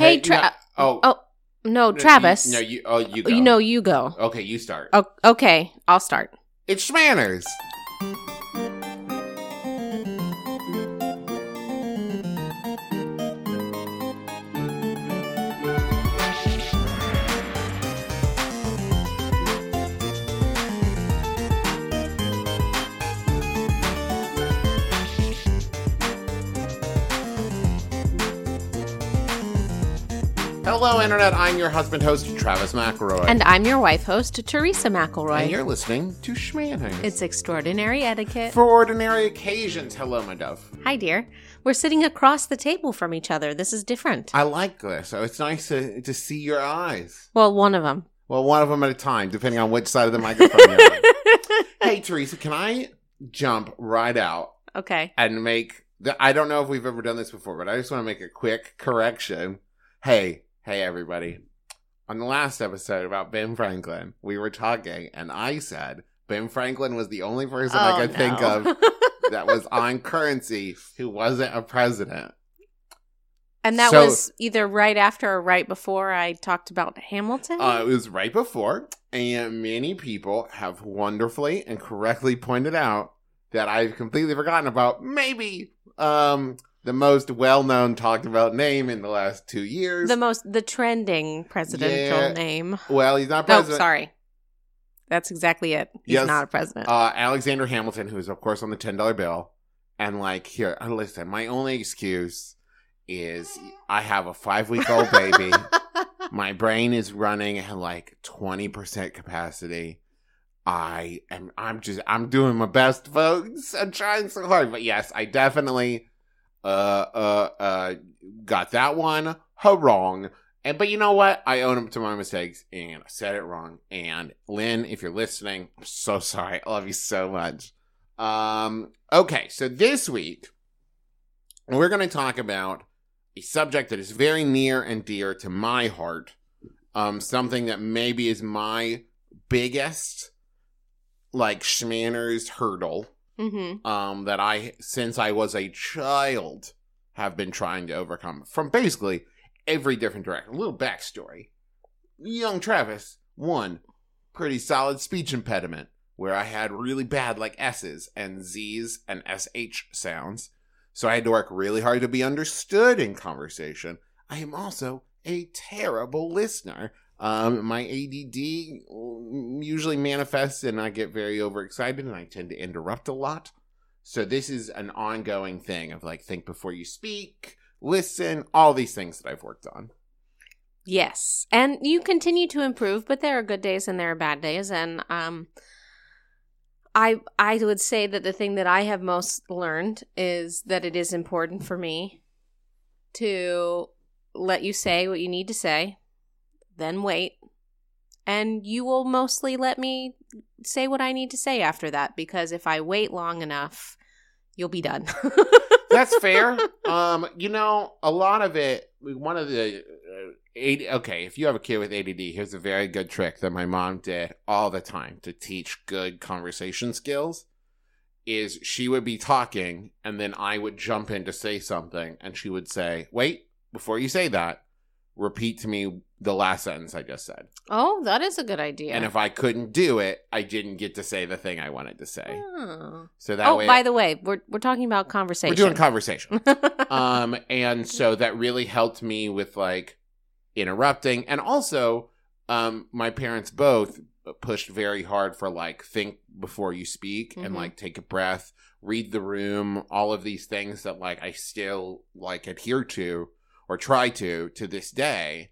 Hey, no- Tra- oh, oh, no, Travis. You, no, you. Oh, you. Go. You know, you go. Okay, you start. Oh, okay, I'll start. It's Schmanners. Hello, Internet. I'm your husband host, Travis McElroy. And I'm your wife host, Teresa McElroy. And you're listening to Schmanners. It's extraordinary etiquette. for ordinary occasions. Hello, my dove. Hi, dear. We're sitting across the table from each other. This is different. I like this. So it's nice to, to see your eyes. well, one of them. Well, one of them at a time, depending on which side of the microphone you're on. Hey, Teresa, can I jump right out okay. and make the, I don't know if we've ever done this before, but I just want to make a quick correction. Hey, hey, everybody. On the last episode about Ben Franklin, we were talking, and I said Ben Franklin was the only person I Oh, could think of that was on currency who wasn't a president. and that So- was either right after or right before I talked about Hamilton. Uh, it was right before, and many people have wonderfully and correctly pointed out that I've completely forgotten about maybe um, the most well-known talked about name in the last two years. the most, the trending presidential Yeah. name. well, he's not No, president. sorry. That's exactly it. He's Yes. not a president. Uh, Alexander Hamilton, who is of course on the ten dollar bill, and like here, uh, listen. My only excuse is I have a five week old baby. my brain is running at like 20% capacity i am i'm just i'm doing my best folks i'm trying so hard but yes i definitely uh uh uh got that one. Wrong and but you know what? I own up to my mistakes and i said it wrong. And Lin if you're listening i'm so sorry. I love you so much. Um okay. So this week we're going to talk about a subject that is very near and dear to my heart. Um, something that maybe is my biggest, like Schmanners hurdle. Mm-hmm. Um, that I since I was a child have been trying to overcome from basically every different direction. A little backstory: young Travis, one pretty solid speech impediment where I had really bad like S's and Z's and SH sounds. So I had to work really hard to be understood in conversation. I am also a terrible listener. Um, my ADD usually manifests and I get very overexcited and I tend to interrupt a lot. So this is an ongoing thing of like think before you speak, listen, all these things that I've worked on. Yes, and you continue to improve, but there are good days and there are bad days, and um, I I would say that the thing that I have most learned is that it is important for me to let you say what you need to say, then wait, and you will mostly let me say what I need to say after that because if I wait long enough, you'll be done. That's fair. um, you know, a lot of it. One of the uh, AD, okay, if you have a kid with ADD, here's a very good trick that my mom did all the time to teach good conversation skills. Is she would be talking, and then I would jump in to say something, and she would say, "Wait, before you say that, repeat to me the last sentence I just said." oh, that is a good idea. And if I couldn't do it, I didn't get to say the thing I wanted to say. Oh. So that oh, way, by the way, we're we're talking about conversation. we're doing conversation. um and so that really helped me with like interrupting and also um my parents both pushed very hard for like think before you speak and Mhm. like take a breath read the room all of these things that like i still like adhere to or try to to this day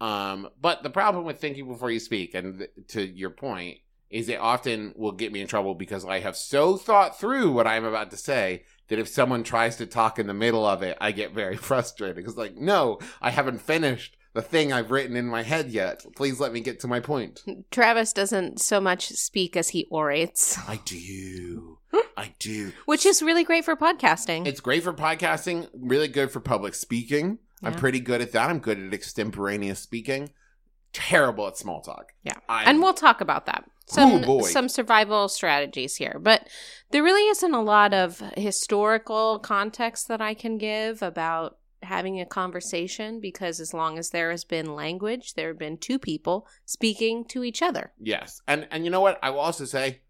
um but the problem with thinking before you speak and th- to your point is it often will get me in trouble because i have so thought through what i'm about to say that if someone tries to talk in the middle of it, I get very frustrated because, like, no, I haven't finished the thing I've written in my head yet. Please let me get to my point. Travis doesn't so much speak as he orates, I do. I do. which is really great for podcasting. It's great for podcasting, really good for public speaking. I'm pretty good at that. I'm good at extemporaneous speaking. Terrible at small talk. Yeah. I'm, and we'll talk about that. Some Oh, boy. some survival strategies here, but there really isn't a lot of historical context that I can give about having a conversation because as long as there has been language, there have been two people speaking to each other. Yes. And and you know what? I will also say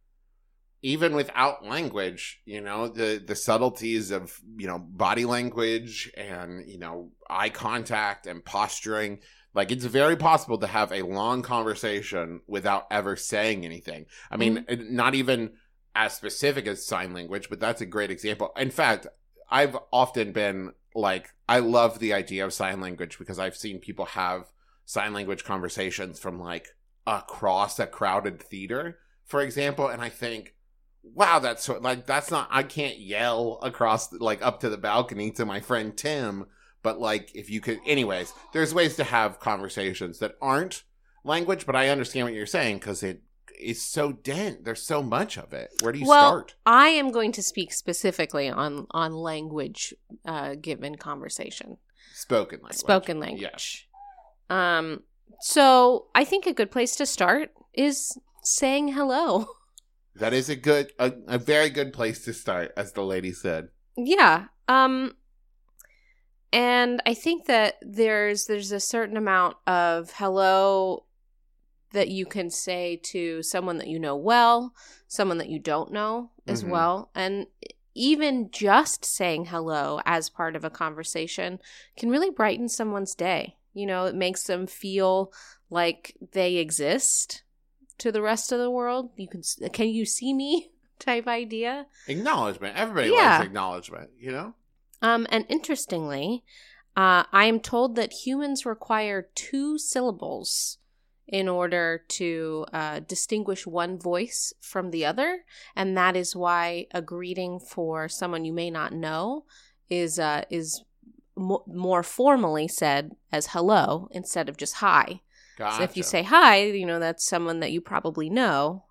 even without language, you know, the the subtleties of, you know, body language and, you know, eye contact and posturing, like it's very possible to have a long conversation without ever saying anything. I mean, mm-hmm. not even as specific as sign language, but that's a great example. In fact, I've often been like I love the idea of sign language because I've seen people have sign language conversations from like across a crowded theater, for example, and I think, wow, that's like that's not I can't yell across like up to the balcony to my friend Tim, but like if you could anyways, there's ways to have conversations that aren't language, but I understand what you're saying cuz it is so dense. There's so much of it. Where do you well, start? I am going to speak specifically on on language uh, given conversation, Spoken language. spoken language. Yeah. Um, so I think a good place to start is saying hello. That is a good, a, a very good place to start, as the lady said. Yeah. Um and I think that there's there's a certain amount of hello that you can say to someone that you know well, someone that you don't know as Mhm. well, and even just saying hello as part of a conversation can really brighten someone's day. You know, it makes them feel like they exist to the rest of the world. You can can you see me type idea. Acknowledgement. Everybody Yeah. likes acknowledgement, you know? Um, and interestingly, uh, I am told that humans require two syllables in order to uh, distinguish one voice from the other, and that is why a greeting for someone you may not know is uh, is mo- more formally said as hello instead of just hi. Gotcha. So if you say hi, you know that's someone that you probably know,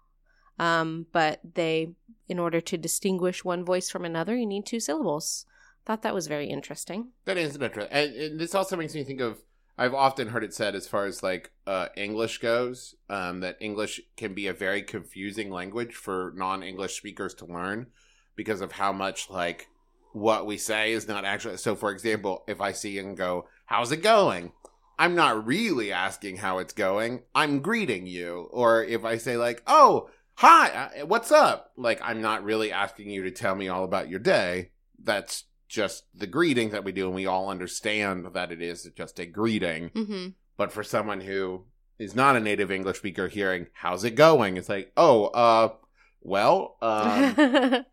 um, but they, in order to distinguish one voice from another, you need two syllables. Thought that was very interesting. That is interesting. And, and this also makes me think of I've often heard it said as far as like uh, English goes, um, that English can be a very confusing language for non-English speakers to learn because of how much like what we say is not actually. So, for example, if I see and go, "How's it going?" I'm not really asking how it's going. I'm greeting you. Or if I say like, "Oh, hi, uh, what's up?" Like I'm not really asking you to tell me all about your day. That's just the greeting that we do, and we all understand that it is just a greeting. Mm-hmm. But for someone who is not a native English speaker, hearing "How's it going?" it's like, "Oh, uh, well, um,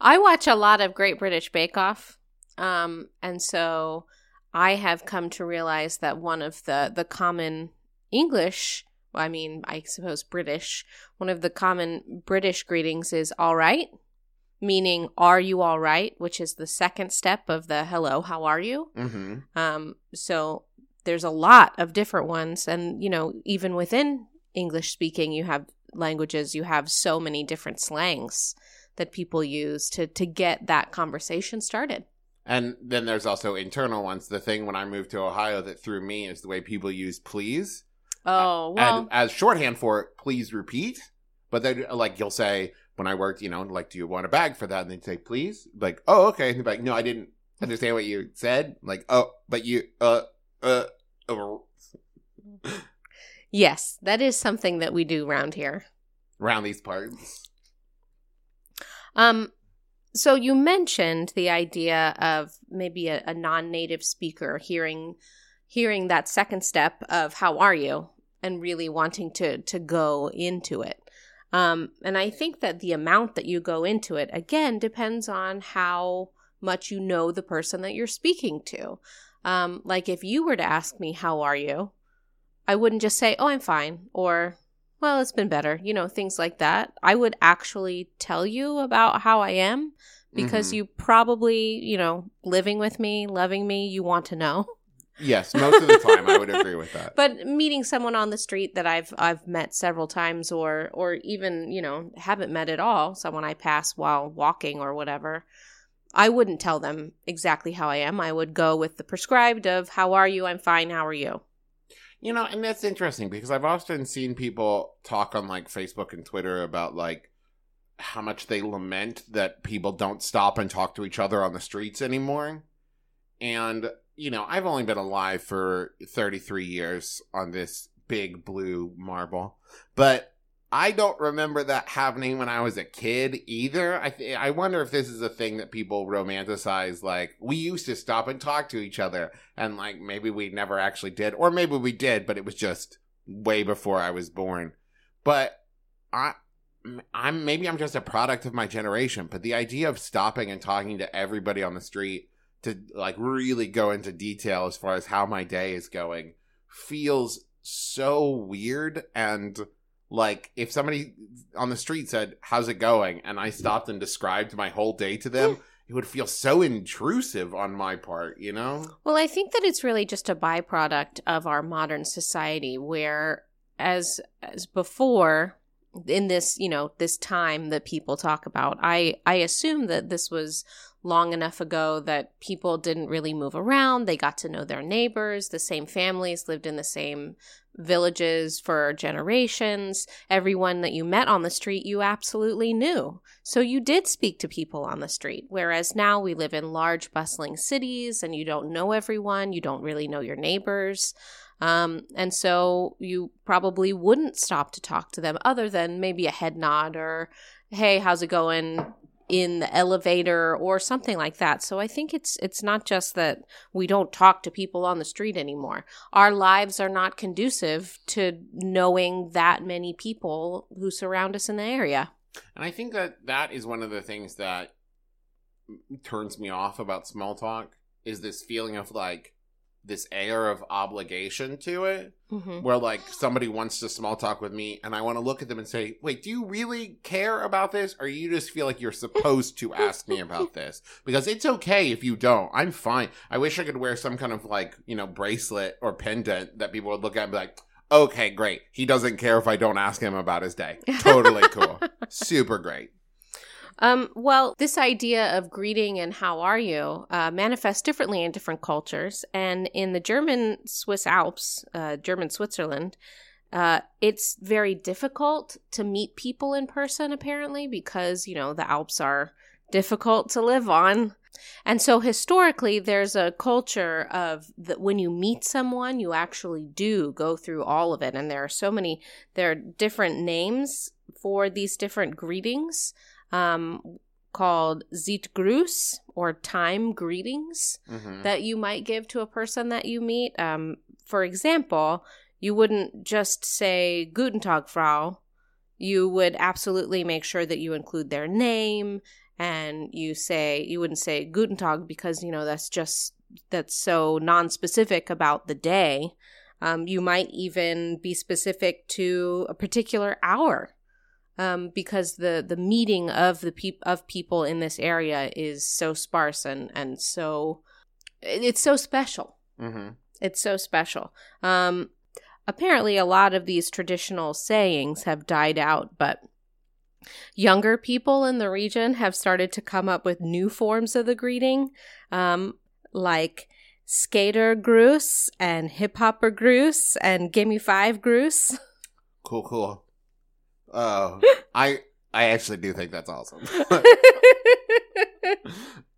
I watch a lot of Great British Bake Off, um, and so I have come to realize that one of the the common English, well, I mean, I suppose British, one of the common British greetings is "all right," meaning "Are you all right?" which is the second step of the "Hello, how are you?" mhm. Um, so there's a lot of different ones, and you know, even within English speaking, you have languages, you have so many different slangs that people use to to get that conversation started. And then there's also internal ones. The thing when I moved to Ohio that threw me is the way people use "please." Oh well, and as shorthand for it, please repeat. But then, like, you'll say, when I worked, you know, like, do you want a bag for that? And they'd say, please. Like, oh, okay. And they'd be like, no, I didn't understand what you said. Like, oh, but you, uh, uh, uh yes, that is something that we do around here. around these parts. Um, so you mentioned the idea of maybe a, a non-native speaker hearing hearing that second step of "How are you?" and really wanting to to go into it. Um, and I think that the amount that you go into it again depends on how much you know the person that you're speaking to. Um, like if you were to ask me, "How are you?" I wouldn't just say, "Oh, I'm fine," or well, it's been better, you know, things like that. I would actually tell you about how I am because Mhm. you probably, you know, living with me, loving me, you want to know. Yes, most of the time I would agree with that. But meeting someone on the street that I've I've met several times or or even, you know, haven't met at all, someone I pass while walking or whatever, I wouldn't tell them exactly how I am. I would go with the prescribed of how are you? I'm fine. How are you? You know, and that's interesting because I've often seen people talk on like Facebook and Twitter about like how much they lament that people don't stop and talk to each other on the streets anymore. And, you know, I've only been alive for 33 years on this big blue marble, but I don't remember that happening when I was a kid either. I th- I wonder if this is a thing that people romanticize. Like we used to stop and talk to each other, and like maybe we never actually did, or maybe we did, but it was just way before I was born. But I, I'm maybe I'm just a product of my generation. But the idea of stopping and talking to everybody on the street to like really go into detail as far as how my day is going feels so weird and like if somebody on the street said how's it going? and i stopped and described my whole day to them it would feel so intrusive on my part you know? Well, I think that it's really just a byproduct of our modern society where as as before in this, you know, this time that people talk about, I I assume that this was long enough ago that people didn't really move around. They got to know their neighbors, the same families lived in the same villages for generations. Everyone that you met on the street, you absolutely knew. So you did speak to people on the street. Whereas now we live in large, bustling cities and you don't know everyone, you don't really know your neighbors. Um, and so you probably wouldn't stop to talk to them other than maybe a head nod or, hey, how's it going? In the elevator or something like that. So I think it's it's not just that we don't talk to people on the street anymore. Our lives are not conducive to knowing that many people who surround us in the area. and i think that that is one of the things that turns me off about small talk is this feeling of like this air of obligation to it Mm-hmm. where like somebody wants to small talk with me and I want to look at them and say, "Wait, do you really care about this or you just feel like you're supposed to ask me about this?" Because it's okay if you don't. I'm fine. I wish I could wear some kind of like, you know, bracelet or pendant that people would look at and be like, "Okay, great. He doesn't care if I don't ask him about his day." Totally cool. Super great. Um, well, this idea of greeting and how are you uh, manifests differently in different cultures. And in the German Swiss Alps, uh, German Switzerland, uh, it's very difficult to meet people in person, apparently, because, you know, the Alps are difficult to live on. And so historically, there's a culture of that when you meet someone, you actually do go through all of it. And there are so many, there are different names for these different greetings um, called Zeitgruß or time greetings hmm that you might give to a person that you meet. Um, for example, you wouldn't just say Guten Tag, Frau. You would absolutely make sure that you include their name and you say, you wouldn't say Guten Tag because, you know, that's just, that's so non-specific about the day. Um, you might even be specific to a particular hour um, because the the meeting of the peop- of people in this area is so sparse and and so it's so special. hmm It's so special. Um, apparently, a lot of these traditional sayings have died out, but younger people in the region have started to come up with new forms of the greeting, um, like skater gruß and hip hopper gruß and gimme five gruß. Cool, cool. Oh, I I actually do think that's awesome.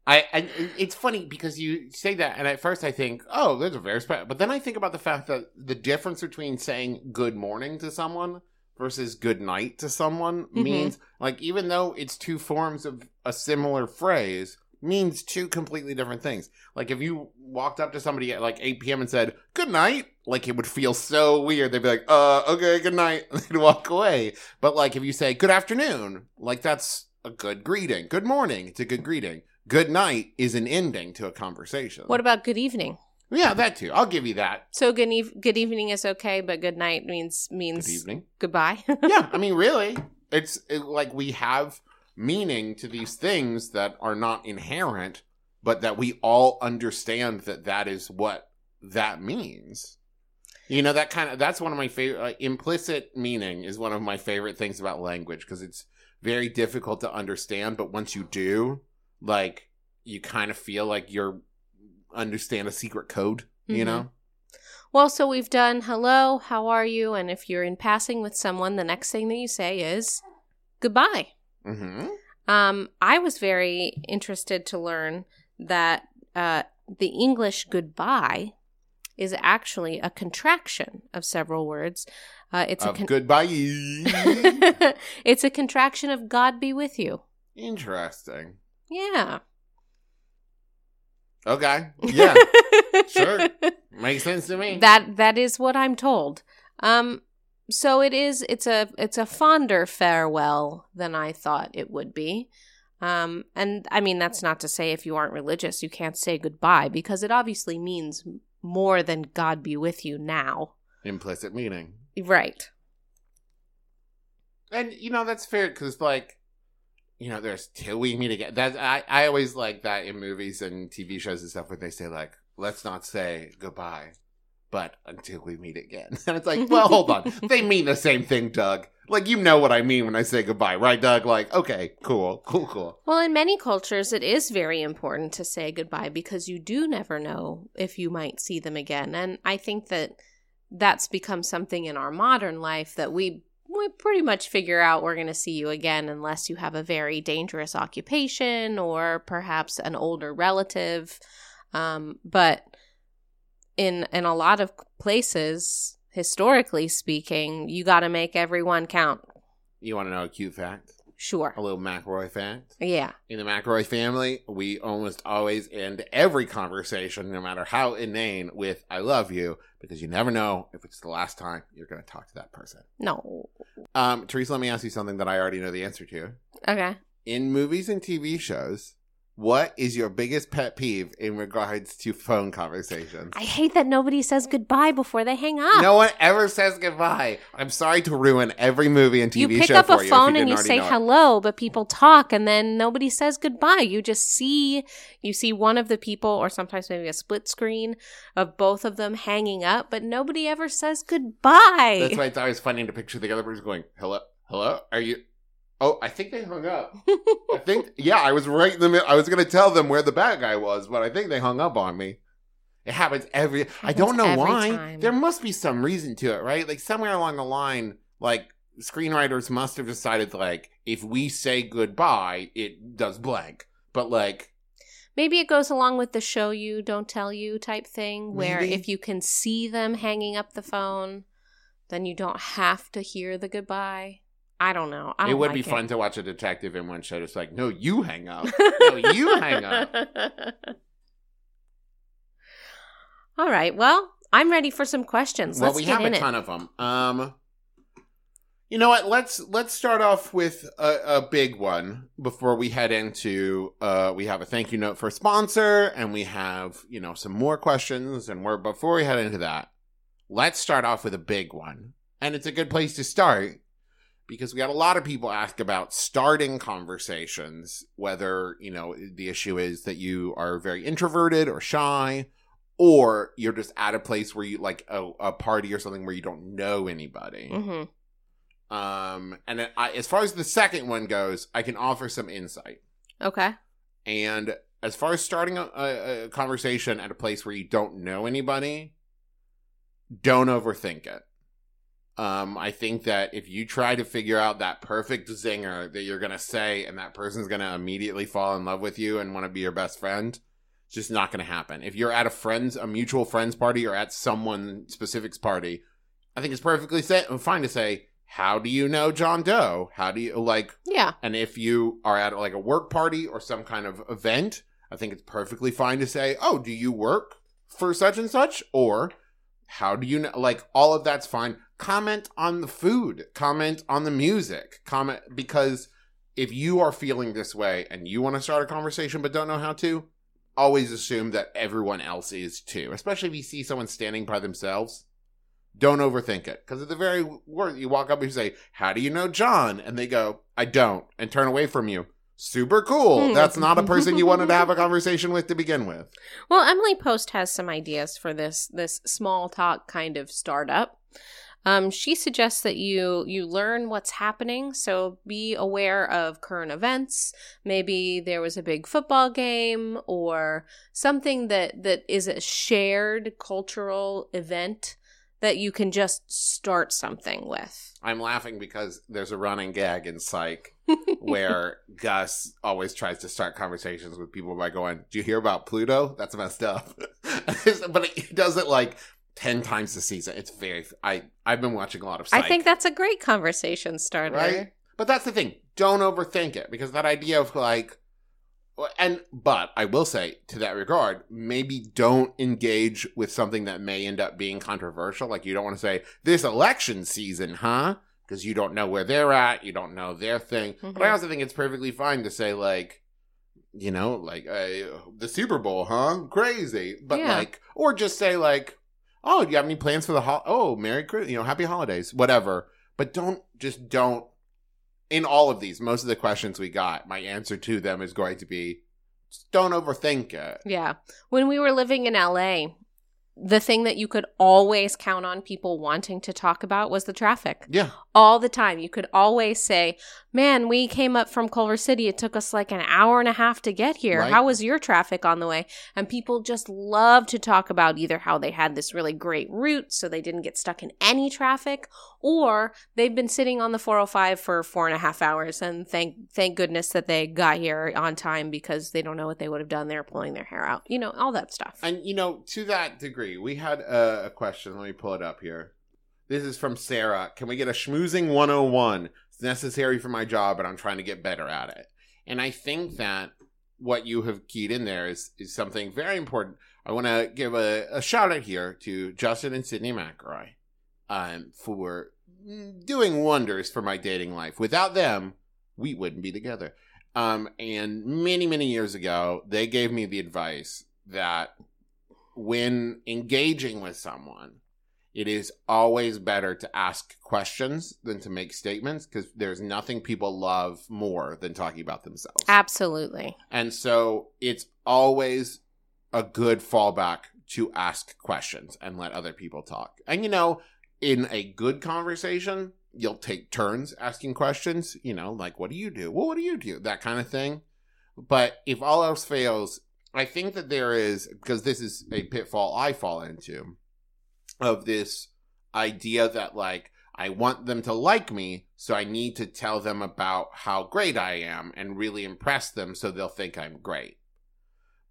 I, I it's funny because you say that, and at first I think, oh, there's a very special. But then I think about the fact that the difference between saying good morning to someone versus good night to someone Mhm. means like even though it's two forms of a similar phrase means two completely different things. Like if you walked up to somebody at like 8 p.m. and said good night, like it would feel so weird. They'd be like, uh, okay, good night, and they'd walk away. But like if you say good afternoon, like that's a good greeting. Good morning, it's a good greeting. Good night is an ending to a conversation. what about good evening? Yeah, that too. I'll give you that. So good good evening is okay, but good night means means Good evening. goodbye. yeah, I mean, really, it's it, like we have meaning to these things that are not inherent, but that we all understand that that is what that means. You know, that kind of that's one of my favorite like, implicit meaning is one of my favorite things about language because it's very difficult to understand, but once you do, like you kind of feel like you're understand a secret code, you Mhm. know? well, so we've done hello, how are you? And if you're in passing with someone, the next thing that you say is goodbye. Mhm. Um, I was very interested to learn that uh, the English goodbye is actually a contraction of several words. Uh, it's a con- goodbye. it's a contraction of God be with you. Interesting. Yeah. Okay. Yeah. Sure. Makes sense to me. That that is what I'm told. Um so it is it's a it's a fonder farewell than I thought it would be. Um and I mean that's not to say if you aren't religious you can't say goodbye because it obviously means more than God be with you now. Implicit meaning. Right. And you know that's fair because like you know there's till we meet again. That I I always like that in movies and TV shows and stuff where they say like let's not say goodbye, but until we meet again. And it's like well hold on they mean the same thing, Doug. Like you know what I mean when I say goodbye, right, Doug? Like okay, cool, cool, cool. Well, in many cultures, it is very important to say goodbye because you do never know if you might see them again. And I think that that's become something in our modern life that we we pretty much figure out we're going to see you again unless you have a very dangerous occupation or perhaps an older relative. Um, but in in a lot of places, historically speaking, you got to make everyone count. You want to know a cute fact? Sure. A little McElroy fact. Yeah. In the McElroy family, we almost always end every conversation, no matter how inane, with "I love you," because you never know if it's the last time you're going to talk to that person. No. Um, Teresa, let me ask you something that I already know the answer to. Okay. In movies and TV shows, what is your biggest pet peeve in regards to phone conversations? I hate that nobody says goodbye before they hang up. No one ever says goodbye. I'm sorry to ruin every movie and TV show for you You pick up a phone you and you say hello, but people talk and then nobody says goodbye. You just see you see one of the people or sometimes maybe a split screen of both of them hanging up, but nobody ever says goodbye. That's why it's always funny to picture the other person going, "Hello, hello, are you?" Oh, I think they hung up. I think, yeah, I was right in the middle. I was going to tell them where the bad guy was, but I think they hung up on me. It happens every. I Happens don't know why. time. There must be some reason to it, right? Like somewhere along the line, like screenwriters must have decided, like if we say goodbye, it does blank. But like, Maybe it goes along with the show you, don't tell you type thing, where Maybe. if you can see them hanging up the phone, then you don't have to hear the goodbye. I don't know. I don't it would like be fun to watch a detective in one show. It's like, no, you hang up. no, you hang up. All right. Well, I'm ready for some questions. well, Let's we get have a it. ton of them. Um, you know what? Let's let's start off with a, a big one before we head into. Uh, we have a thank you note for sponsor, and we have you know some more questions. And we're before we head into that, let's start off with a big one, and it's a good place to start because we got a lot of people ask about starting conversations. Whether you know the issue is that you are very introverted or shy or you're just at a place where you like a, a party or something where you don't know anybody. hmm Um, and I, as far as the second one goes, I can offer some insight. Okay. And as far as starting a, a, a conversation at a place where you don't know anybody, don't overthink it. Um, I think that if you try to figure out that perfect zinger that you're gonna say, and that person's gonna immediately fall in love with you and want to be your best friend, it's just not gonna happen. If you're at a friends, a mutual friends party, or at someone specific's party, I think it's perfectly fine to say, "How do you know John Doe? How do you like?" Yeah. And if you are at like a work party or some kind of event, I think it's perfectly fine to say, "Oh, do you work for such and such?" Or how do you know? Like all of that's fine. Comment on the food. Comment on the music. Comment because if you are feeling this way and you want to start a conversation but don't know how to, always assume that everyone else is too. Especially if you see someone standing by themselves. Don't overthink it. Because at the very word, you walk up and you say, How do you know John? And they go, I don't, and turn away from you. Super cool. Hmm. That's not a person you wanted to have a conversation with to begin with. Well, Emily Post has some ideas for this this small talk kind of startup. Um, she suggests that you you learn what's happening, so be aware of current events. Maybe there was a big football game or something that that is a shared cultural event that you can just start something with. I'm laughing because there's a running gag in Psych where Gus always tries to start conversations with people by going, "Do you hear about Pluto? That's messed up." but he does it like ten times a season. It's very. I I've been watching a lot of. Psych, I think that's a great conversation starter. right. But that's the thing. Don't overthink it because that idea of like, and but I will say to that regard, maybe don't engage with something that may end up being controversial. Like you don't want to say this election season, huh? Because you don't know where they're at, you don't know their thing. But I Mhm. also think it's perfectly fine to say like, you know, like uh, the Super Bowl, huh? Crazy, but Yeah. like, or just say like, oh, do you have any plans for the ho- oh, Merry Christmas, you know, Happy Holidays, whatever. But don't just don't. In all of these, most of the questions we got, my answer to them is going to be, don't overthink it. Yeah. When we were living in LA, the thing that you could always count on people wanting to talk about was the traffic. Yeah, All the time. You could always say, Man, we came up from Culver City. It took us like an hour and a half to get here. Right. How was your traffic on the way? And people just love to talk about either how they had this really great route so they didn't get stuck in any traffic, or they've been sitting on the 405 for four and a half hours and thank thank goodness that they got here on time because they don't know what they would have done there pulling their hair out. You know, all that stuff. and you know, to that degree, we had a, a question. Let me pull it up here. This is from Sarah. Can we get a schmoozing 101? It's necessary for my job, and I'm trying to get better at it. And I think that what you have keyed in there is, is something very important. I want to give a, a shout out here to Justin and Sydnee McElroy um, for doing wonders for my dating life. Without them, we wouldn't be together. Um, and many, many years ago, they gave me the advice that when engaging with someone, it is always better to ask questions than to make statements because there's nothing people love more than talking about themselves. Absolutely. And so it's always a good fallback to ask questions and let other people talk. And you know, in a good conversation, you'll take turns asking questions, you know, like what do you do? Well, what do you do? That kind of thing. But if all else fails, I think that there is because this is a pitfall I fall into of this idea that like I want them to like me, so I need to tell them about how great I am and really impress them so they'll think I'm great.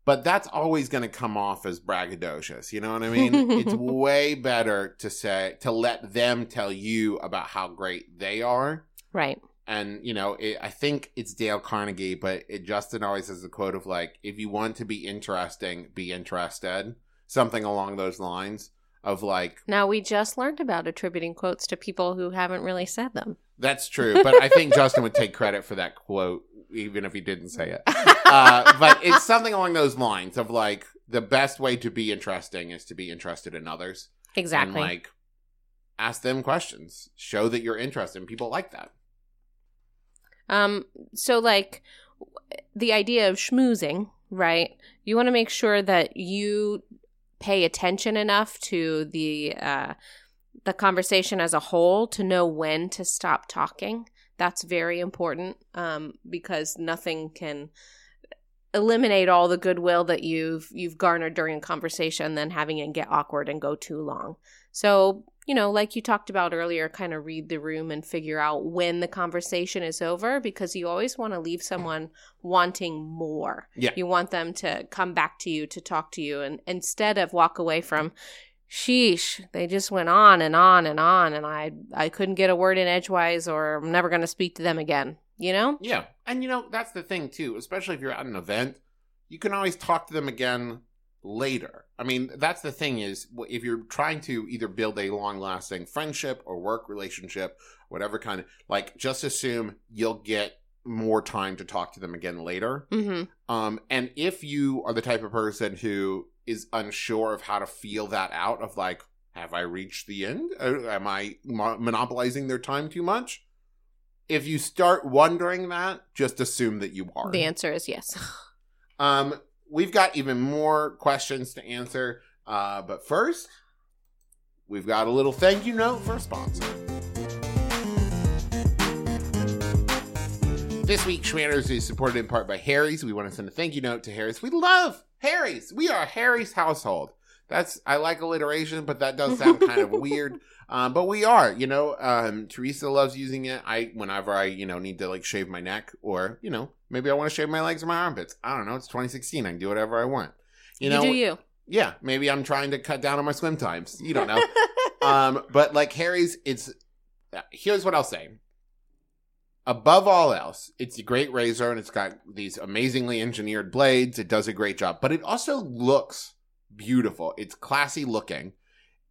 But that's always going to come off as braggadocious. You know what I mean? it's way better to say, to let them tell you about how great they are. Right. And, you know, it, I think it's Dale Carnegie, but it, Justin always has the quote of like, if you want to be interesting, be interested. Something along those lines of like, Now we just learned about attributing quotes to people who haven't really said them. That's true, but I think Justin would take credit for that quote, even if he didn't say it. Uh, but it's something along those lines of like the best way to be interesting is to be interested in others exactly. and like ask them questions, show that you're interested. And people like that. Um, so like the idea of schmoozing, right? You want to make sure that you pay attention enough to the uh, the conversation as a whole to know when to stop talking. That's very important um, because nothing can eliminate all the goodwill that you've you've garnered during a conversation, then having it get awkward and go too long. So you know, like you talked about earlier, kind of read the room and figure out when the conversation is over because you always want to leave someone wanting more. Yeah. You want them to come back to you to talk to you and instead of walk away from sheesh, they just went on and on and on and I I couldn't get a word in edgewise or I'm never going to speak to them again, you know? Yeah. And you know, that's the thing too, especially if you're at an event, you can always talk to them again later. I mean, that's the thing is if you're trying to either build a long-lasting friendship or work relationship, whatever kind of like just assume you'll get more time to talk to them again later. Mhm. Um and if you are the type of person who is unsure of how to feel that out of like have I reached the end? Uh, Am I monopolizing their time too much? If you start wondering that, just assume that you are. The answer is yes. Um, we've got even more questions to answer, uh, but first, we've got a little thank you note for a sponsor. This week, Schmanners is supported in part by Harry's. We want to send a thank you note to Harry's. We love Harry's. We are Harry's household. That's I like alliteration, but that does sound kind of weird. Um, but we are, you know. Um, Teresa loves using it. I whenever I you know need to like shave my neck or you know maybe I want to shave my legs or my armpits. I don't know. It's 2016. I can do whatever I want. You know. do you? Yeah, maybe I'm trying to cut down on my swim times. You don't know. um, but like Harry's, it's here's what I'll say. Above all else, it's a great razor and it's got these amazingly engineered blades. It does a great job, but it also looks beautiful. It's classy looking.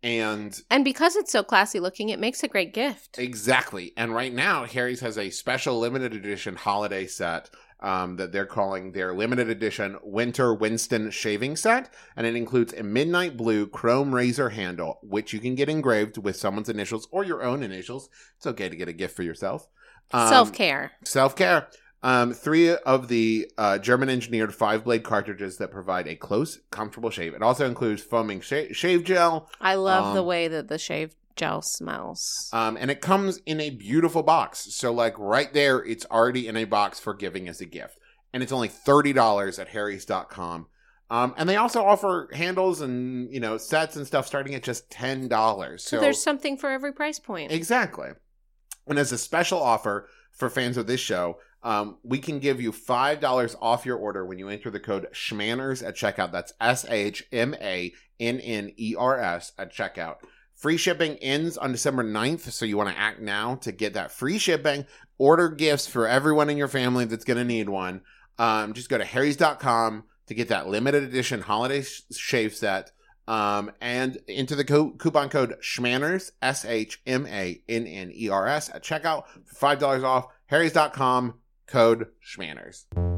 And And because it's so classy looking, it makes a great gift. exactly. And right now, Harry's has a special limited edition holiday set um, that they're calling their limited edition Winter Winston shaving set. And it includes a midnight blue chrome razor handle, which you can get engraved with someone's initials or your own initials. It's okay to get a gift for yourself. Um, Self care. Self care. Um, three of the uh, German engineered five blade cartridges that provide a close, comfortable shave. It also includes foaming sha- shave gel, I love the um, way that the shave gel smells. um, and it comes in a beautiful box. So, like right there, it's already in a box for giving as a gift. And it's only $30 at harrys.com. Um, and they also offer handles and, you know, sets and stuff starting at just $10. so, there's something for every price point. Exactly. And as a special offer for fans of this show, um, we can give you $5 off your order when you enter the code SCHMANNERS at checkout. That's S H M A N N E R S at checkout. Free shipping ends on December 9th, so you want to act now to get that free shipping. Order gifts for everyone in your family that's going to need one. Um, just go to harrys.com to get that limited edition holiday sh- shave set. Um, and enter the co- coupon code SCHMANNERS, S H M A N N E R S, at checkout for $5 off. Harrys.com, code SCHMANNERS.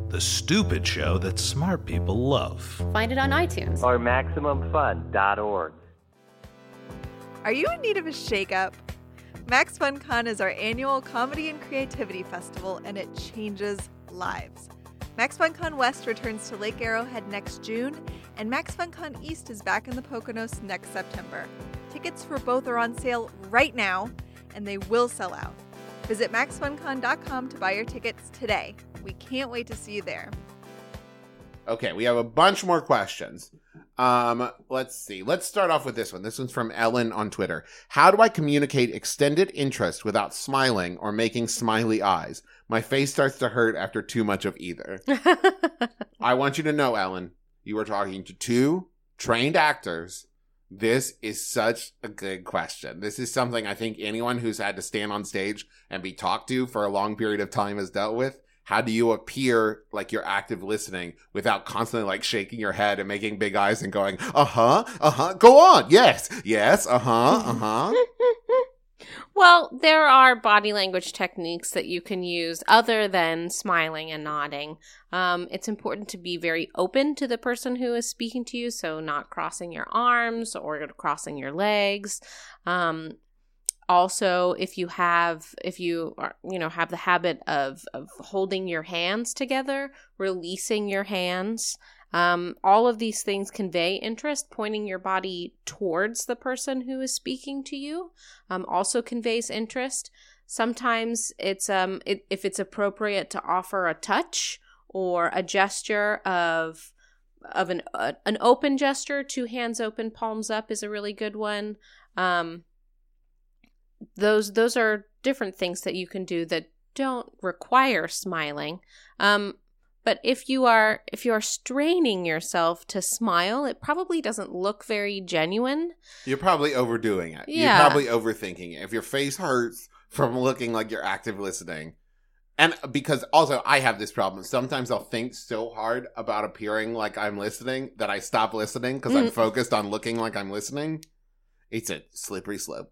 The stupid show that smart people love. Find it on iTunes. Or MaximumFun.org. Are you in need of a shakeup? Max FunCon is our annual comedy and creativity festival, and it changes lives. Max FunCon West returns to Lake Arrowhead next June, and Max FunCon East is back in the Poconos next September. Tickets for both are on sale right now, and they will sell out. Visit maxfuncon.com to buy your tickets today. We can't wait to see you there. Okay, we have a bunch more questions. Um, let's see. Let's start off with this one. This one's from Ellen on Twitter. How do I communicate extended interest without smiling or making smiley eyes? My face starts to hurt after too much of either. I want you to know, Ellen, you are talking to two trained actors. This is such a good question. This is something I think anyone who's had to stand on stage and be talked to for a long period of time has dealt with. How do you appear like you're active listening without constantly like shaking your head and making big eyes and going, uh huh, uh huh, go on, yes, yes, uh huh, uh huh. well, there are body language techniques that you can use other than smiling and nodding. Um, it's important to be very open to the person who is speaking to you, so not crossing your arms or crossing your legs. Um, also, if you have, if you are, you know, have the habit of of holding your hands together, releasing your hands, um, all of these things convey interest. Pointing your body towards the person who is speaking to you um, also conveys interest. Sometimes it's um, it, if it's appropriate to offer a touch or a gesture of of an uh, an open gesture, two hands open, palms up is a really good one. Um, those those are different things that you can do that don't require smiling. Um, but if you are if you are straining yourself to smile, it probably doesn't look very genuine. You're probably overdoing it. Yeah. You're probably overthinking it. If your face hurts from looking like you're active listening, and because also I have this problem. Sometimes I'll think so hard about appearing like I'm listening that I stop listening because I'm Mm. focused on looking like I'm listening. It's a slippery slope.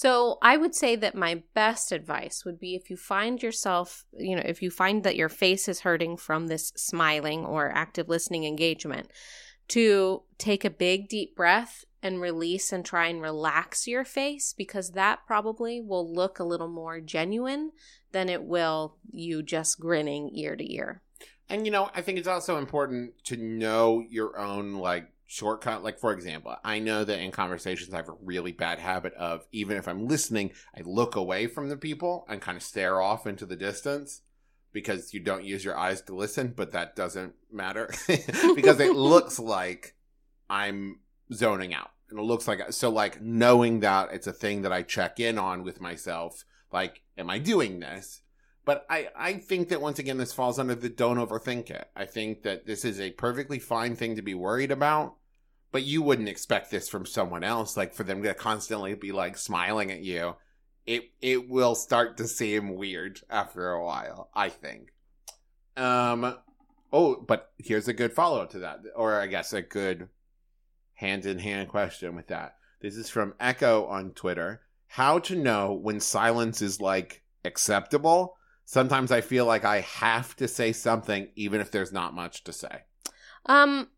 So I would say that my best advice would be if you find yourself, you know, if you find that your face is hurting from this smiling or active listening engagement, to take a big deep breath and release and try and relax your face because that probably will look a little more genuine than it will you just grinning ear to ear. And you know, I think it's also important to know your own like shortcut. Like for example, I know that in conversations I have a really bad habit of even if I'm listening, I look away from the people and kind of stare off into the distance because you don't use your eyes to listen, but that doesn't matter because it looks like I'm zoning out. And it looks like so like knowing that it's a thing that I check in on with myself, like am I doing this? But I, I think that once again, this falls under the don't overthink it. I think that this is a perfectly fine thing to be worried about, but you wouldn't expect this from someone else. Like for them to constantly be like smiling at you, it it will start to seem weird after a while. I think. Um. Oh, but here's a good follow up to that, or I guess a good hand in hand question with that. This is from Echo on Twitter. How to know when silence is like acceptable? Sometimes I feel like I have to say something even if there's not much to say. Um,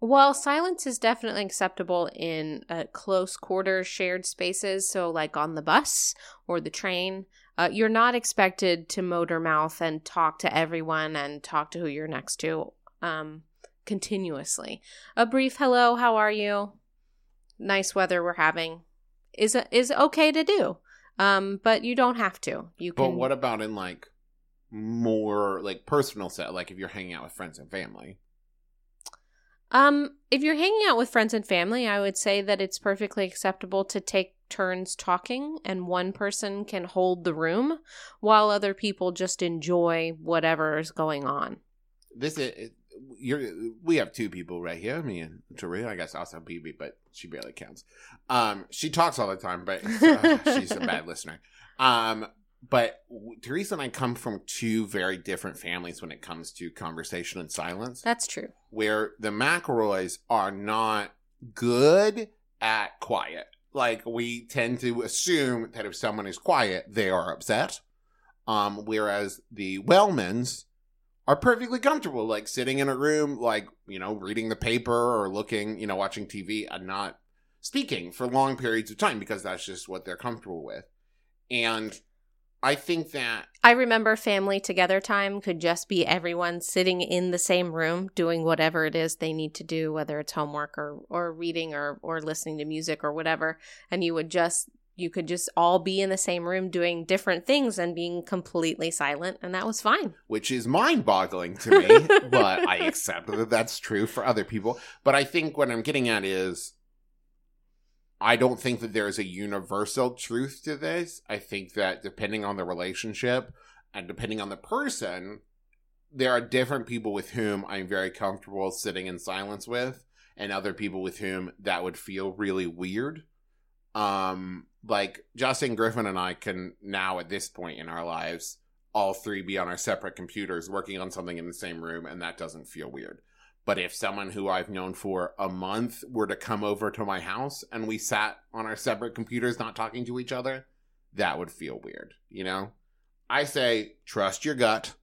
well, silence is definitely acceptable in uh, close quarters, shared spaces. So, like on the bus or the train, uh, you're not expected to motor mouth and talk to everyone and talk to who you're next to um, continuously. A brief hello, how are you? Nice weather we're having is is okay to do. Um, but you don't have to. You can. But what about in like more like personal set, like if you're hanging out with friends and family? Um, if you're hanging out with friends and family, I would say that it's perfectly acceptable to take turns talking and one person can hold the room while other people just enjoy whatever is going on. This is you're we have two people right here, me and Teresa. I guess also BB, but she barely counts. Um, she talks all the time, but uh, she's a bad listener. Um, but Teresa and I come from two very different families when it comes to conversation and silence. That's true. Where the McElroys are not good at quiet. Like we tend to assume that if someone is quiet, they are upset. Um, whereas the Wellmans are perfectly comfortable, like sitting in a room, like, you know, reading the paper or looking, you know, watching TV and not speaking for long periods of time because that's just what they're comfortable with. And I think that I remember family together time could just be everyone sitting in the same room doing whatever it is they need to do, whether it's homework or, or reading or, or listening to music or whatever. And you would just you could just all be in the same room doing different things and being completely silent and that was fine which is mind-boggling to me but i accept that that's true for other people but i think what i'm getting at is i don't think that there's a universal truth to this i think that depending on the relationship and depending on the person there are different people with whom i'm very comfortable sitting in silence with and other people with whom that would feel really weird um like Justin Griffin and I can now at this point in our lives all three be on our separate computers working on something in the same room and that doesn't feel weird. But if someone who I've known for a month were to come over to my house and we sat on our separate computers not talking to each other, that would feel weird, you know? I say trust your gut.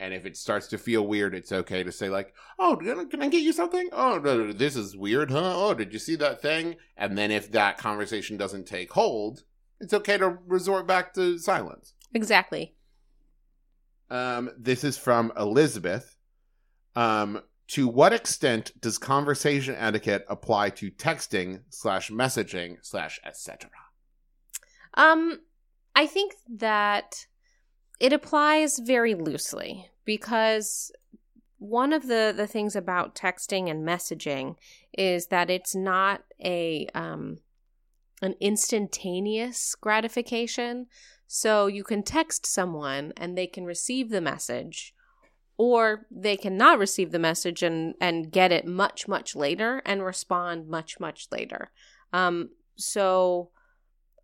And if it starts to feel weird, it's okay to say like, "Oh, can I get you something? Oh, this is weird, huh? Oh, did you see that thing?" And then if that conversation doesn't take hold, it's okay to resort back to silence. Exactly. Um, this is from Elizabeth. Um, to what extent does conversation etiquette apply to texting slash messaging slash etc.? Um, I think that it applies very loosely because one of the the things about texting and messaging is that it's not a um an instantaneous gratification so you can text someone and they can receive the message or they cannot receive the message and and get it much much later and respond much much later um so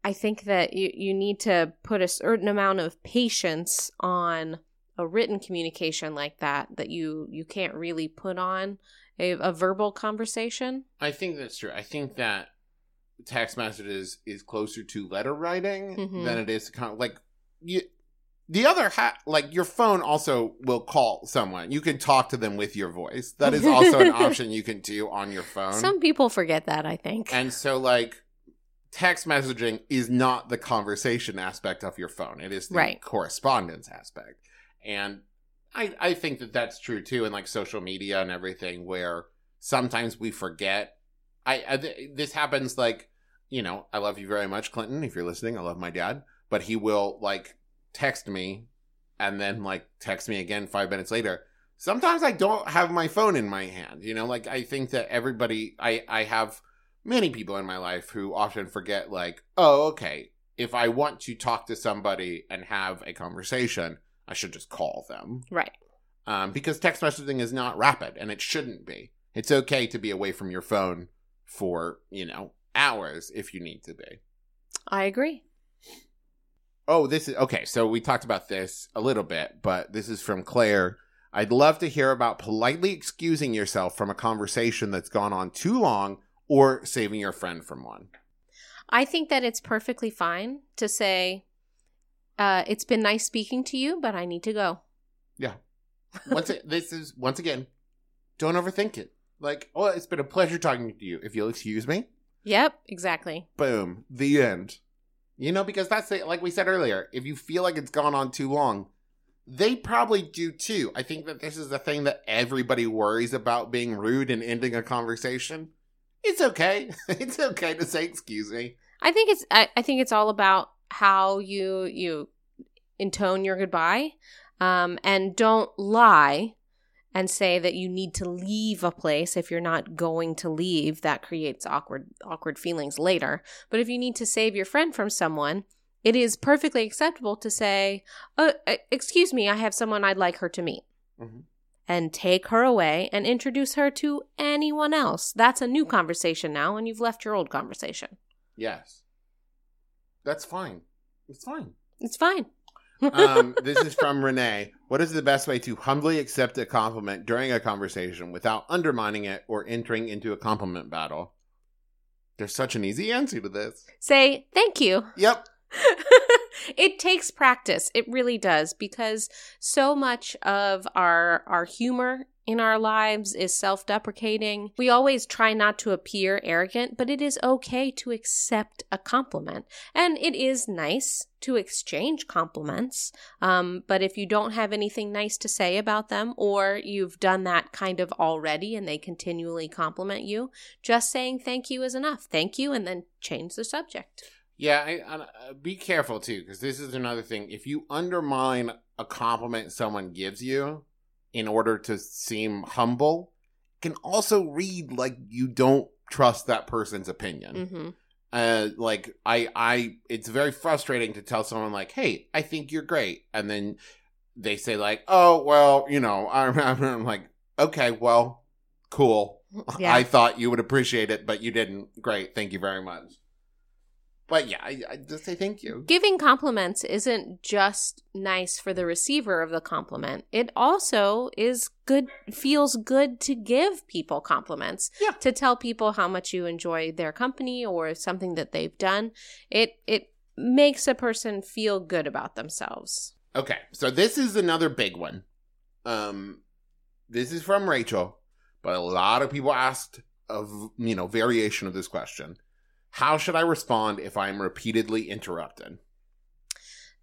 I think that you, you need to put a certain amount of patience on a written communication like that that you you can't really put on a, a verbal conversation. I think that's true. I think that text messages is closer to letter writing Mhm. than it is to kind of like you. The other ha- like your phone also will call someone. You can talk to them with your voice. That is also an option you can do on your phone. Some people forget that, I think. And so, like, text messaging is not the conversation aspect of your phone. It is the Right. correspondence aspect. And I, I think that that's true too in like social media and everything, where sometimes we forget. I, I th- this happens like, you know, I love you very much, Clinton. If you're listening, I love my dad, but he will like text me and then like text me again five minutes later. Sometimes I don't have my phone in my hand. You know, like I think that everybody, I, I have many people in my life who often forget, like, oh, okay, if I want to talk to somebody and have a conversation, I should just call them. right. Um, because text messaging is not rapid and it shouldn't be. It's okay to be away from your phone for, you know, hours if you need to be. I agree. Oh, this is okay. So we talked about this a little bit, but this is from Claire. I'd love to hear about politely excusing yourself from a conversation that's gone on too long or saving your friend from one. I think that it's perfectly fine to say, uh, it's been nice speaking to you, but I need to go. Yeah. Once it, this is once again, don't overthink it. Like, oh, it's been a pleasure talking to you. If you'll excuse me, Yep, exactly. boom, the end. You know, because that's it. Like we said earlier, if you feel like it's gone on too long, they probably do too. I think that this is the thing that everybody worries about being rude and ending a conversation. It's okay. it's okay to say excuse me. I think it's I, I think it's all about how you you intone your goodbye, um, and don't lie and say that you need to leave a place if you're not going to leave. That creates awkward awkward feelings later. But if you need to save your friend from someone, it is perfectly acceptable to say, uh, "Excuse me, I have someone I'd like her to meet." Mhm. And take her away and introduce her to anyone else. That's a new conversation now, and you've left your old conversation. Yes. That's fine. It's fine. It's fine. Um, this is from Renee. What is the best way to humbly accept a compliment during a conversation without undermining it or entering into a compliment battle? There's such an easy answer to this. Say thank you. Yep. it takes practice. It really does because so much of our our humor in our lives is self-deprecating. We always try not to appear arrogant, but it is okay to accept a compliment. And it is nice to exchange compliments. Um, but if you don't have anything nice to say about them or you've done that kind of already and they continually compliment you, just saying thank you is enough. Thank you and then change the subject. Yeah, I, I, uh, be careful too, because this is another thing. If you undermine a compliment someone gives you in order to seem humble, can also read like you don't trust that person's opinion. Mm-hmm. uh like i i it's very frustrating to tell someone like hey i think you're great and then they say like oh well you know i'm, I'm like okay well cool Yeah. i thought you would appreciate it but you didn't great thank you very much but yeah i, I just say thank you Giving compliments isn't just nice for the receiver of the compliment. It also is good feels good to give people compliments. Yeah. To tell people how much you enjoy their company or something that they've done. It it makes a person feel good about themselves. okay so this is another big one um this is from rachel but a lot of people asked of you know variation of this question how should i respond if i'm repeatedly interrupted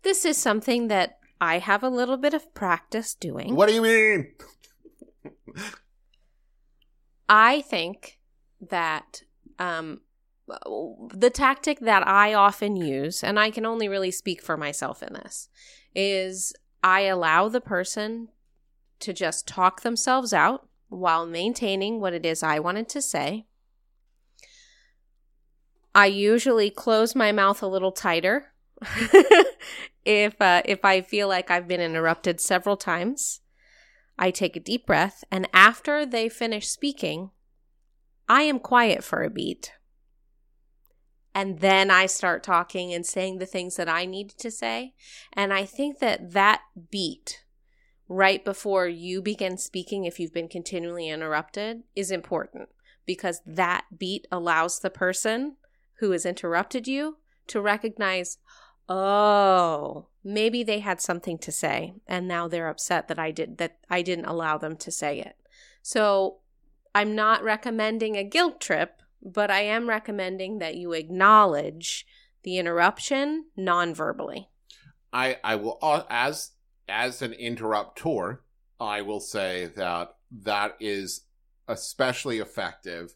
This is something that I have a little bit of practice doing. What do you mean? I think that um, the tactic that I often use, and I can only really speak for myself in this, is I allow the person to just talk themselves out while maintaining what it is I wanted to say. I usually close my mouth a little tighter if uh, if I feel like I've been interrupted several times. I take a deep breath, and after they finish speaking, I am quiet for a beat. And then I start talking and saying the things that I needed to say. And I think that that beat right before you begin speaking, if you've been continually interrupted, is important because that beat allows the person who has interrupted you to recognize, oh, maybe they had something to say and now they're upset that I did that I didn't allow them to say it. So, I'm not recommending a guilt trip, but I am recommending that you acknowledge the interruption non-verbally. I I will as as an interruptor, I will say that that is especially effective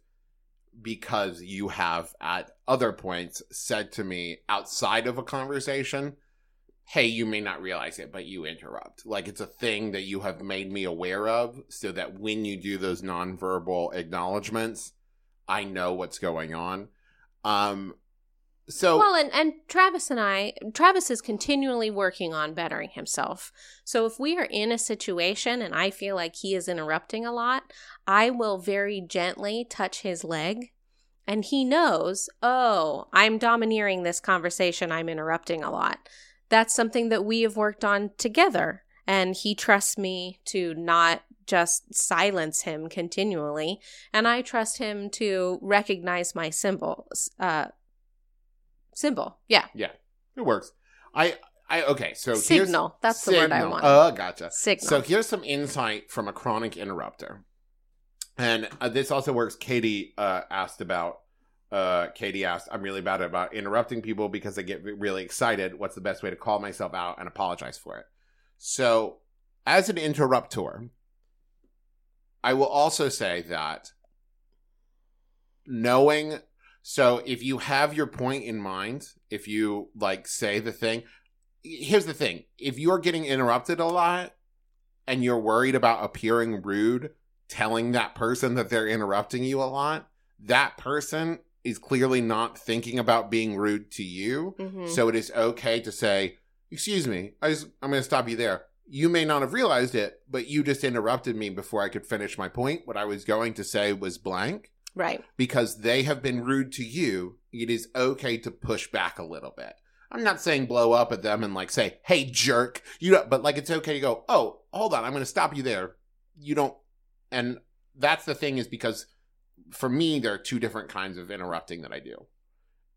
because you have at other points said to me outside of a conversation, "Hey, you may not realize it, but you interrupt." Like it's a thing that you have made me aware of so that when you do those nonverbal acknowledgments, I know what's going on. Um so Well, and, and Travis and I, Travis is continually working on bettering himself. So if we are in a situation and I feel like he is interrupting a lot, I will very gently touch his leg. And he knows, oh, I'm domineering this conversation. I'm interrupting a lot. That's something that we have worked on together. And he trusts me to not just silence him continually. And I trust him to recognize my symbols, uh, symbol. Yeah. Yeah. It works. I I okay, so here's- Signal. That's the word I want. Oh, gotcha. Signal. So here's some insight from a chronic interrupter. And uh, this also works. Katie uh, asked about. Uh, Katie asked, "I'm really bad about interrupting people because I get really excited. What's the best way to call myself out and apologize for it?" So, as an interrupter, I will also say that knowing. So, if you have your point in mind, if you like say the thing, here's the thing: if you're getting interrupted a lot and you're worried about appearing rude, telling that person that they're interrupting you a lot, that person is clearly not thinking about being rude to you. Mhm. So it is okay to say, "Excuse me, I just, I'm going to stop you there." You may not have realized it, but you just interrupted me before I could finish my point. What I was going to say was blank right. because they have been rude to you, it is okay to push back a little bit. I'm not saying blow up at them and like say, "Hey, jerk," you know, but like it's okay to go, "Oh, hold on, I'm going to stop you there." You don't, and that's the thing is because for me there are two different kinds of interrupting that I do,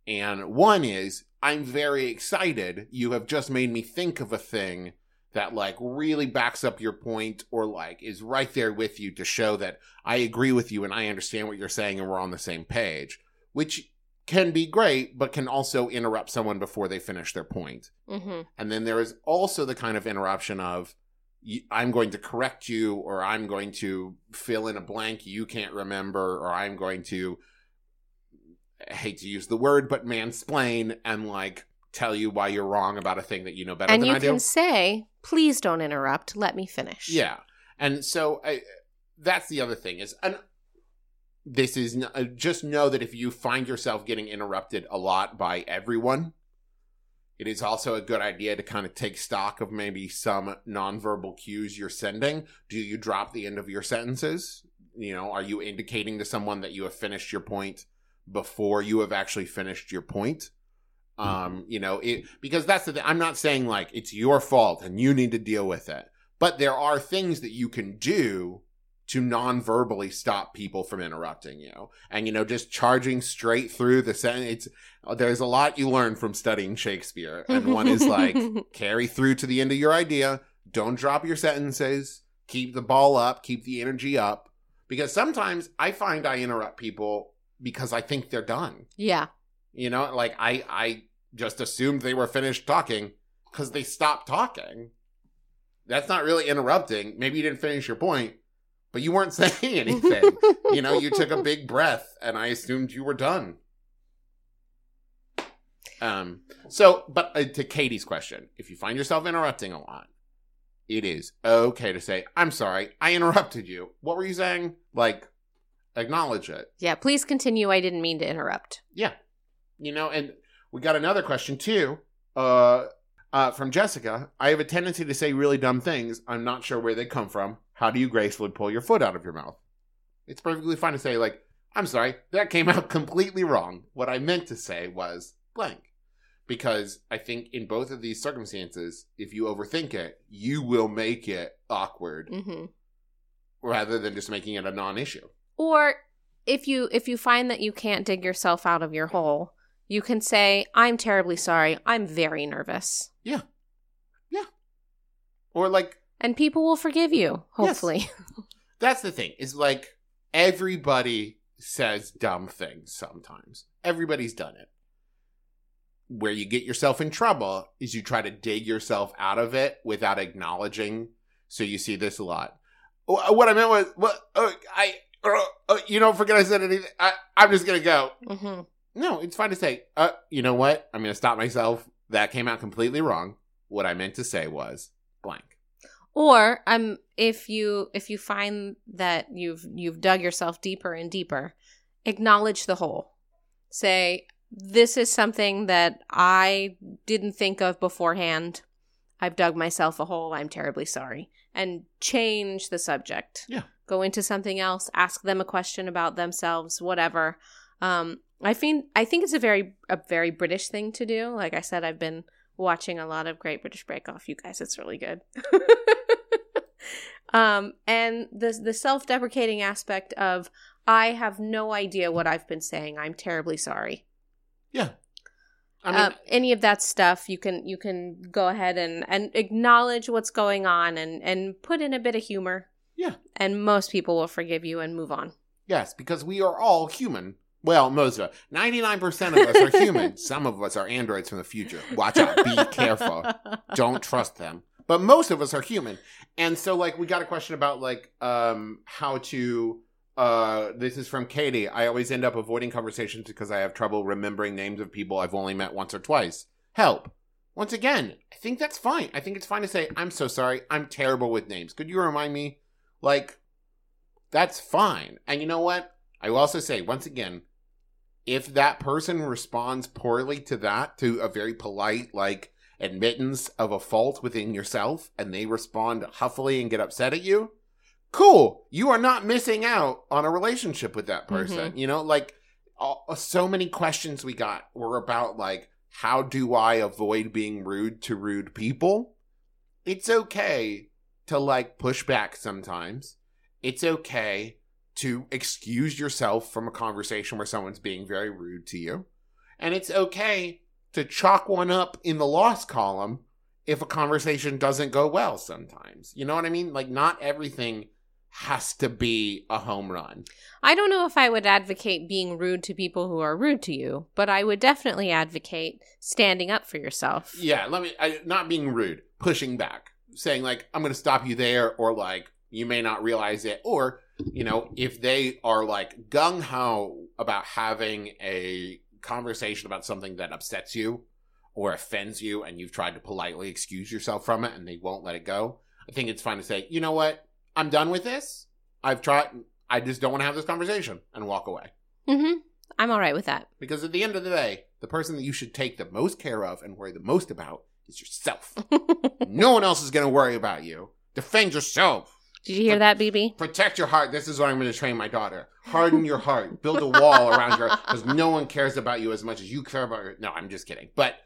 and one is I'm very excited. You have just made me think of a thing that like really backs up your point or like is right there with you to show that I agree with you and I understand what you're saying and we're on the same page, which can be great, but can also interrupt someone before they finish their point. hmm And then there is also the kind of interruption of, I'm going to correct you, or I'm going to fill in a blank you can't remember, or I'm going to, I hate to use the word, but mansplain and like tell you why you're wrong about a thing that you know better And than you I can do. say, please don't interrupt. Let me finish. Yeah, and so I, that's the other thing is, and this is uh, just know that if you find yourself getting interrupted a lot by everyone, it is also a good idea to kind of take stock of maybe some nonverbal cues you're sending. Do you drop the end of your sentences? You know, are you indicating to someone that you have finished your point before you have actually finished your point? Um, you know, it because that's the thing. I'm not saying like it's your fault and you need to deal with it, but there are things that you can do to non-verbally stop people from interrupting you. And you know, just charging straight through the sentence. There's a lot you learn from studying Shakespeare, and one is like carry through to the end of your idea. Don't drop your sentences. Keep the ball up. Keep the energy up. Because sometimes I find I interrupt people because I think they're done. Yeah. You know, like I I just assumed they were finished talking because they stopped talking. That's not really interrupting. Maybe you didn't finish your point, but you weren't saying anything. you know, you took a big breath and I assumed you were done. Um so but uh, to Katie's question, if you find yourself interrupting a lot, it is okay to say, "I'm sorry, I interrupted you." What were you saying? Like acknowledge it. Yeah. Please continue. I didn't mean to interrupt. Yeah. You know, and we got another question too. Uh uh from Jessica. I have a tendency to say really dumb things. I'm not sure where they come from. How do you gracefully pull your foot out of your mouth? It's perfectly fine to say like, I'm sorry, that came out completely wrong. What I meant to say was blank. Because I think in both of these circumstances, if you overthink it, you will make it awkward hmm rather than just making it a non issue. Or if you if you find that you can't dig yourself out of your hole, You can say, I'm terribly sorry. I'm very nervous. Yeah. Yeah. Or like And people will forgive you, hopefully. that's the thing is like everybody says dumb things sometimes. Everybody's done it. Where you get yourself in trouble is you try to dig yourself out of it without acknowledging so you see this a lot. What i meant was what uh, i uh, uh, you don't forget i said anything I, i'm just gonna go. Hmm no it's fine to say uh you know what? I'm gonna stop myself. That came out completely wrong. What i meant to say was blank Or um if you if you find that you've you've dug yourself deeper and deeper, acknowledge the hole. Say this is something that I didn't think of beforehand. I've dug myself a hole. I'm terribly sorry. And change the subject. Yeah. Go into something else, ask them a question about themselves, whatever. Um I think I think it's a very a very British thing to do. Like I said, I've been watching a lot of Great British Bake Off. You guys, it's really good. um, and the the self deprecating aspect of I have no idea what I've been saying. I'm terribly sorry. yeah i mean uh, any of that stuff, you can you can go ahead and and acknowledge what's going on and and put in a bit of humor. Yeah. and most people will forgive you and move on. Yes, because we are all human. Well, most of us. 99% of us are human. Some of us are androids from the future. Watch out. Be careful. Don't trust them. But most of us are human. And so, like, we got a question about, like, um, how to. Uh, this is from Katie. I always end up avoiding conversations because I have trouble remembering names of people I've only met once or twice. Help. Once again, I think that's fine. I think it's fine to say, I'm so sorry. I'm terrible with names. Could you remind me? Like, that's fine. And you know what? I will also say, once again, if that person responds poorly to that, to a very polite, like, admittance of a fault within yourself, and they respond huffily and get upset at you, cool. You are not missing out on a relationship with that mm-hmm. person. You know, like, all, so many questions we got were about, like, how do I avoid being rude to rude people? It's okay to, like, push back sometimes. It's okay to excuse yourself from a conversation where someone's being very rude to you. And it's okay to chalk one up in the loss column if a conversation doesn't go well sometimes. You know what I mean? Like, not everything has to be a home run. I don't know if I would advocate being rude to people who are rude to you, but I would definitely advocate standing up for yourself. Yeah, let me, I, not being rude, pushing back, saying, like, I'm going to stop you there, or like, you may not realize it, or, you know, if they are like gung ho about having a conversation about something that upsets you or offends you, and you've tried to politely excuse yourself from it and they won't let it go, I think it's fine to say, you know what, I'm done with this. I've tried, I just don't want to have this conversation and walk away. Mm-hmm. I'm all right with that. Because at the end of the day, the person that you should take the most care of and worry the most about is yourself. no one else is going to worry about you. Defend yourself. Did you hear that, BB? Protect your heart. This is what I'm going to train my daughter. Harden your heart. Build a wall around your because no one cares about you as much as you care about your. No, I'm just kidding. But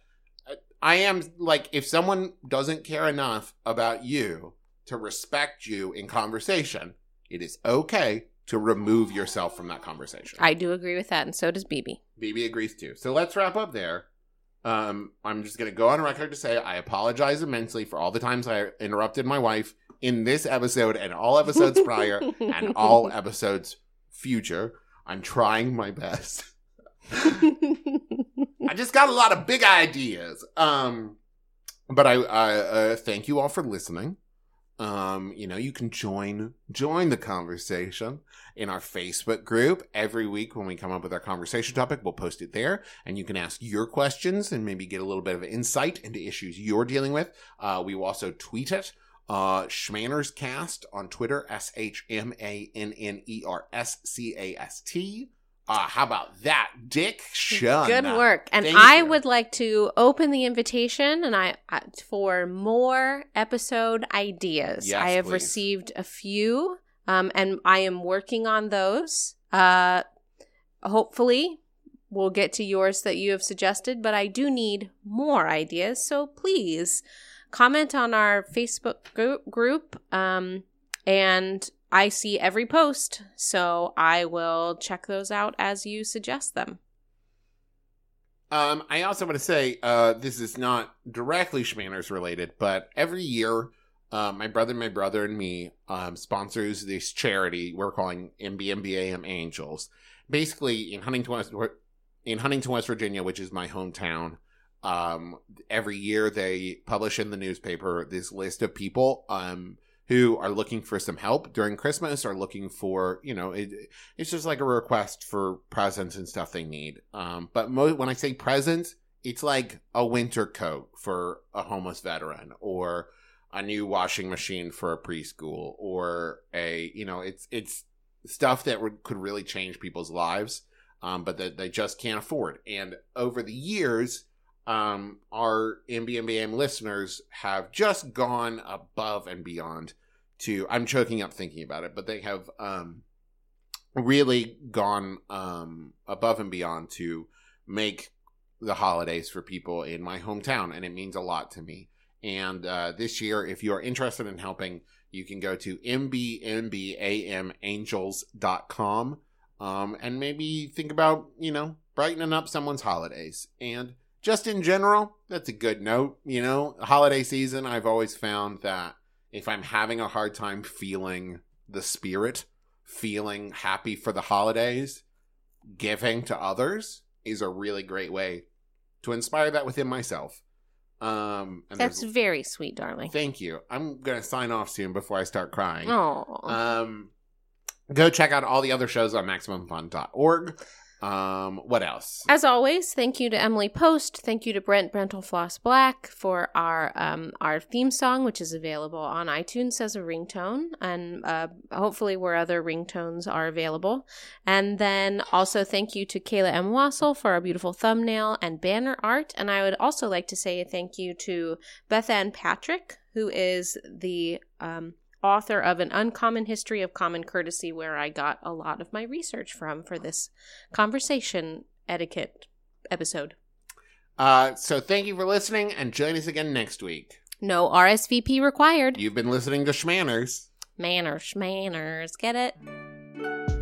uh, I am like, if someone doesn't care enough about you to respect you in conversation, it is okay to remove yourself from that conversation. I do agree with that, and so does BB. BB agrees too. So let's wrap up there. Um, I'm just going to go on record to say I apologize immensely for all the times I interrupted my wife in this episode and all episodes prior and all episodes future. I'm trying my best. I just got a lot of big ideas. Um, but I, I uh, thank you all for listening. Um, you know, you can join join the conversation in our Facebook group every week when we come up with our conversation topic. We'll post it there, and you can ask your questions and maybe get a little bit of insight into issues you're dealing with. Uh, we will also tweet it. Uh, Schmanners Cast on Twitter, S H M A N N E R S C A S T. Uh, how about that, Dick? Shun. Good work. And Thank I you. would like to open the invitation and I uh, for more episode ideas. Yes, I have please. received a few um and I am working on those. Uh hopefully we'll get to yours that you have suggested, but I do need more ideas. So please comment on our Facebook group, group um and I see every post, so I will check those out as you suggest them. Um, I also want to say uh, this is not directly Schmanners related, but every year, uh, my brother, my brother, and me um, sponsors this charity we're calling MBMBAM Angels. Basically, in Huntington, West, in Huntington, West Virginia, which is my hometown, um, every year they publish in the newspaper this list of people um, who are looking for some help during Christmas or looking for, you know, it, it's just like a request for presents and stuff they need. Um, but mo- when I say presents, it's like a winter coat for a homeless veteran or a new washing machine for a preschool or a, you know, it's, it's stuff that could really change people's lives. Um, but that they just can't afford. And over the years, um, our MBMBAM listeners have just gone above and beyond to, I'm choking up thinking about it, but they have, um, really gone, um, above and beyond to make the holidays for people in my hometown. And it means a lot to me. And, uh, this year, if you are interested in helping, you can go to mbmbamangels.com, um, and maybe think about, you know, brightening up someone's holidays. And, just in general, that's a good note. You know, holiday season, I've always found that if I'm having a hard time feeling the spirit, feeling happy for the holidays, giving to others is a really great way to inspire that within myself. Um, and That's very sweet, darling. thank you. I'm gonna sign off soon before I start crying. Oh, Um, go check out all the other shows on MaximumFun.org. Um, what else? As always, thank you to Emily Post. Thank you to Brent Brentalfloss Black for our um, our theme song, which is available on iTunes as a ringtone, and uh, hopefully where other ringtones are available. And then also thank you to Kayla M. Wassel for our beautiful thumbnail and banner art. And I would also like to say thank you to Bethanne Patrick, who is the um, author of An Uncommon History of Common Courtesy, where I got a lot of my research from for this conversation etiquette episode. Uh, so thank you for listening, and join us again next week. No RSVP required. You've been listening to Schmanners. Manners, manners. Get it?